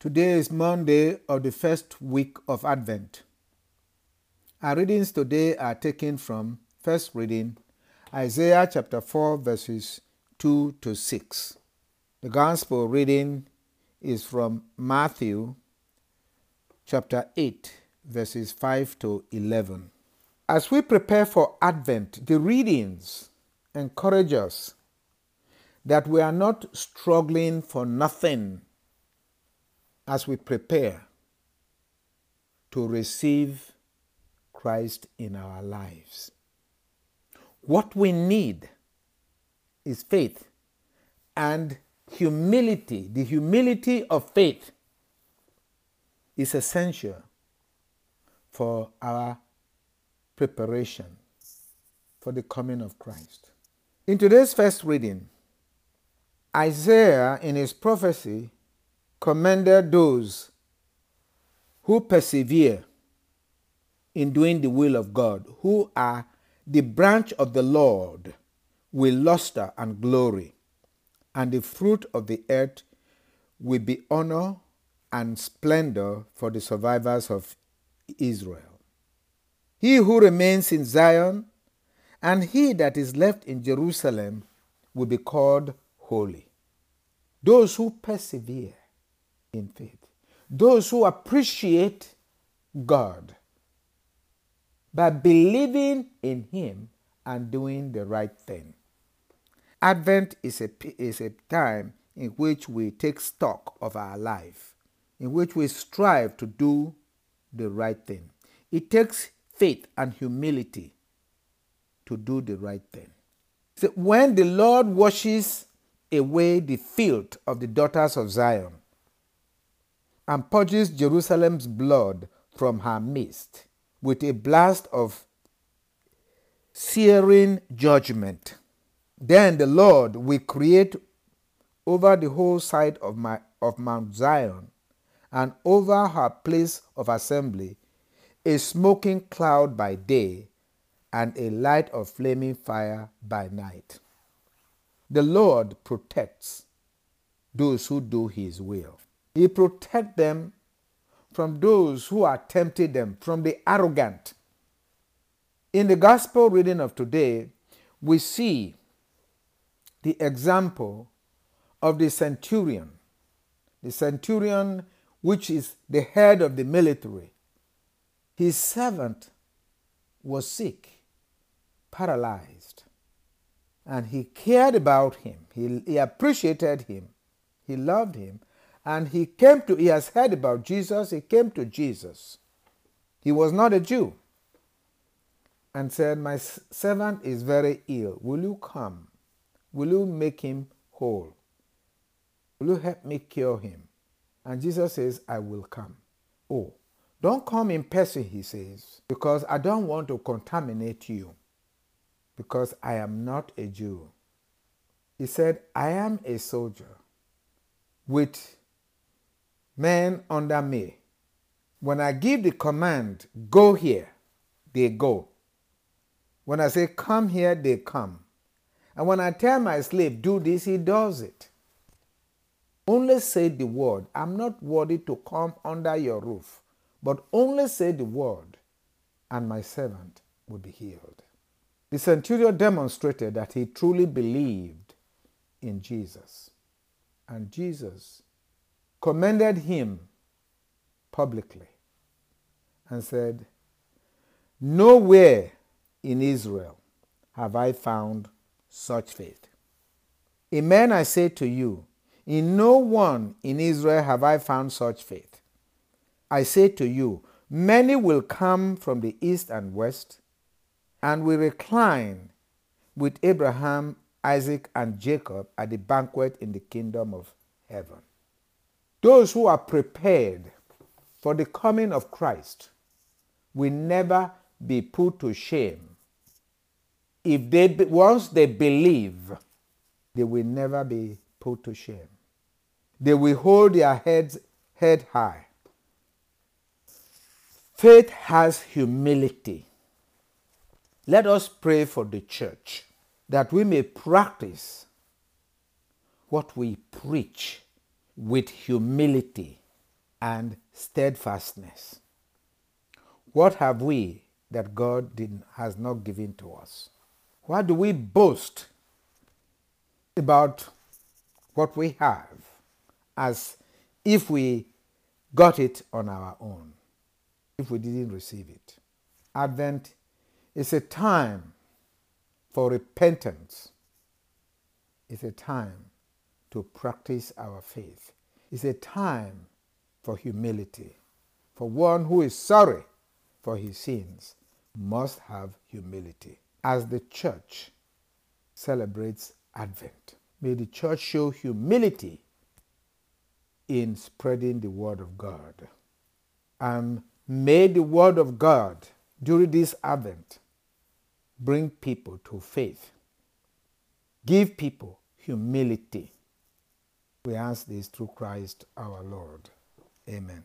Today is Monday of the first week of Advent. Our readings today are taken from first reading Isaiah chapter 4 verses 2 to 6. The gospel reading is from Matthew chapter 8 verses 5 to 11. As we prepare for Advent, the readings encourage us that we are not struggling for nothing as we prepare to receive Christ in our lives. What we need is faith and humility. The humility of faith is essential for our preparation for the coming of Christ. In today's first reading, Isaiah, in his prophecy, commended those who persevere in doing the will of God, who are the branch of the Lord with luster and glory, and the fruit of the earth will be honor and splendor for the survivors of Israel. He who remains in Zion and he that is left in Jerusalem will be called holy. Those who persevere in faith. Those who appreciate God by believing in Him and doing the right thing. Advent is a, is a time in which we take stock of our life, in which we strive to do the right thing. It takes faith and humility to do the right thing. So when the Lord washes away the filth of the daughters of Zion, and purges Jerusalem's blood from her midst with a blast of searing judgment. Then the Lord will create over the whole side of, my, of Mount Zion and over her place of assembly a smoking cloud by day and a light of flaming fire by night. The Lord protects those who do his will. He protect them from those who are tempting them, from the arrogant. In the gospel reading of today, we see the example of the centurion. The centurion, which is the head of the military, his servant was sick, paralyzed, and he cared about him. He, he appreciated him. He loved him and he came to, he has heard about Jesus, he came to Jesus. He was not a Jew. And said, My servant is very ill. Will you come? Will you make him whole? Will you help me cure him? And Jesus says, I will come. Oh, don't come in person, he says, because I don't want to contaminate you, because I am not a Jew. He said, I am a soldier with men under me. When I give the command, go here, they go. When I say come here, they come. And when I tell my slave, do this, he does it. Only say the word. I'm not worthy to come under your roof, but only say the word, and my servant will be healed. The centurion demonstrated that he truly believed in Jesus. And Jesus commended him publicly and said, Nowhere in Israel have I found such faith. Amen, I say to you, in no one in Israel have I found such faith. I say to you, many will come from the east and west and will recline with Abraham, Isaac, and Jacob at the banquet in the kingdom of heaven. Those who are prepared for the coming of Christ will never be put to shame. If they once they believe, they will never be put to shame. They will hold their heads head high. Faith has humility. Let us pray for the church that we may practice what we preach with humility and steadfastness. What have we that God did, has not given to us? Why do we boast about what we have as if we got it on our own, if we didn't receive it? Advent is a time for repentance. It's a time to practice our faith. It's a time for humility. For one who is sorry for his sins must have humility. As the church celebrates Advent, may the church show humility in spreading the Word of God. And may the Word of God during this Advent bring people to faith, give people humility. We ask this through Christ our Lord. Amen.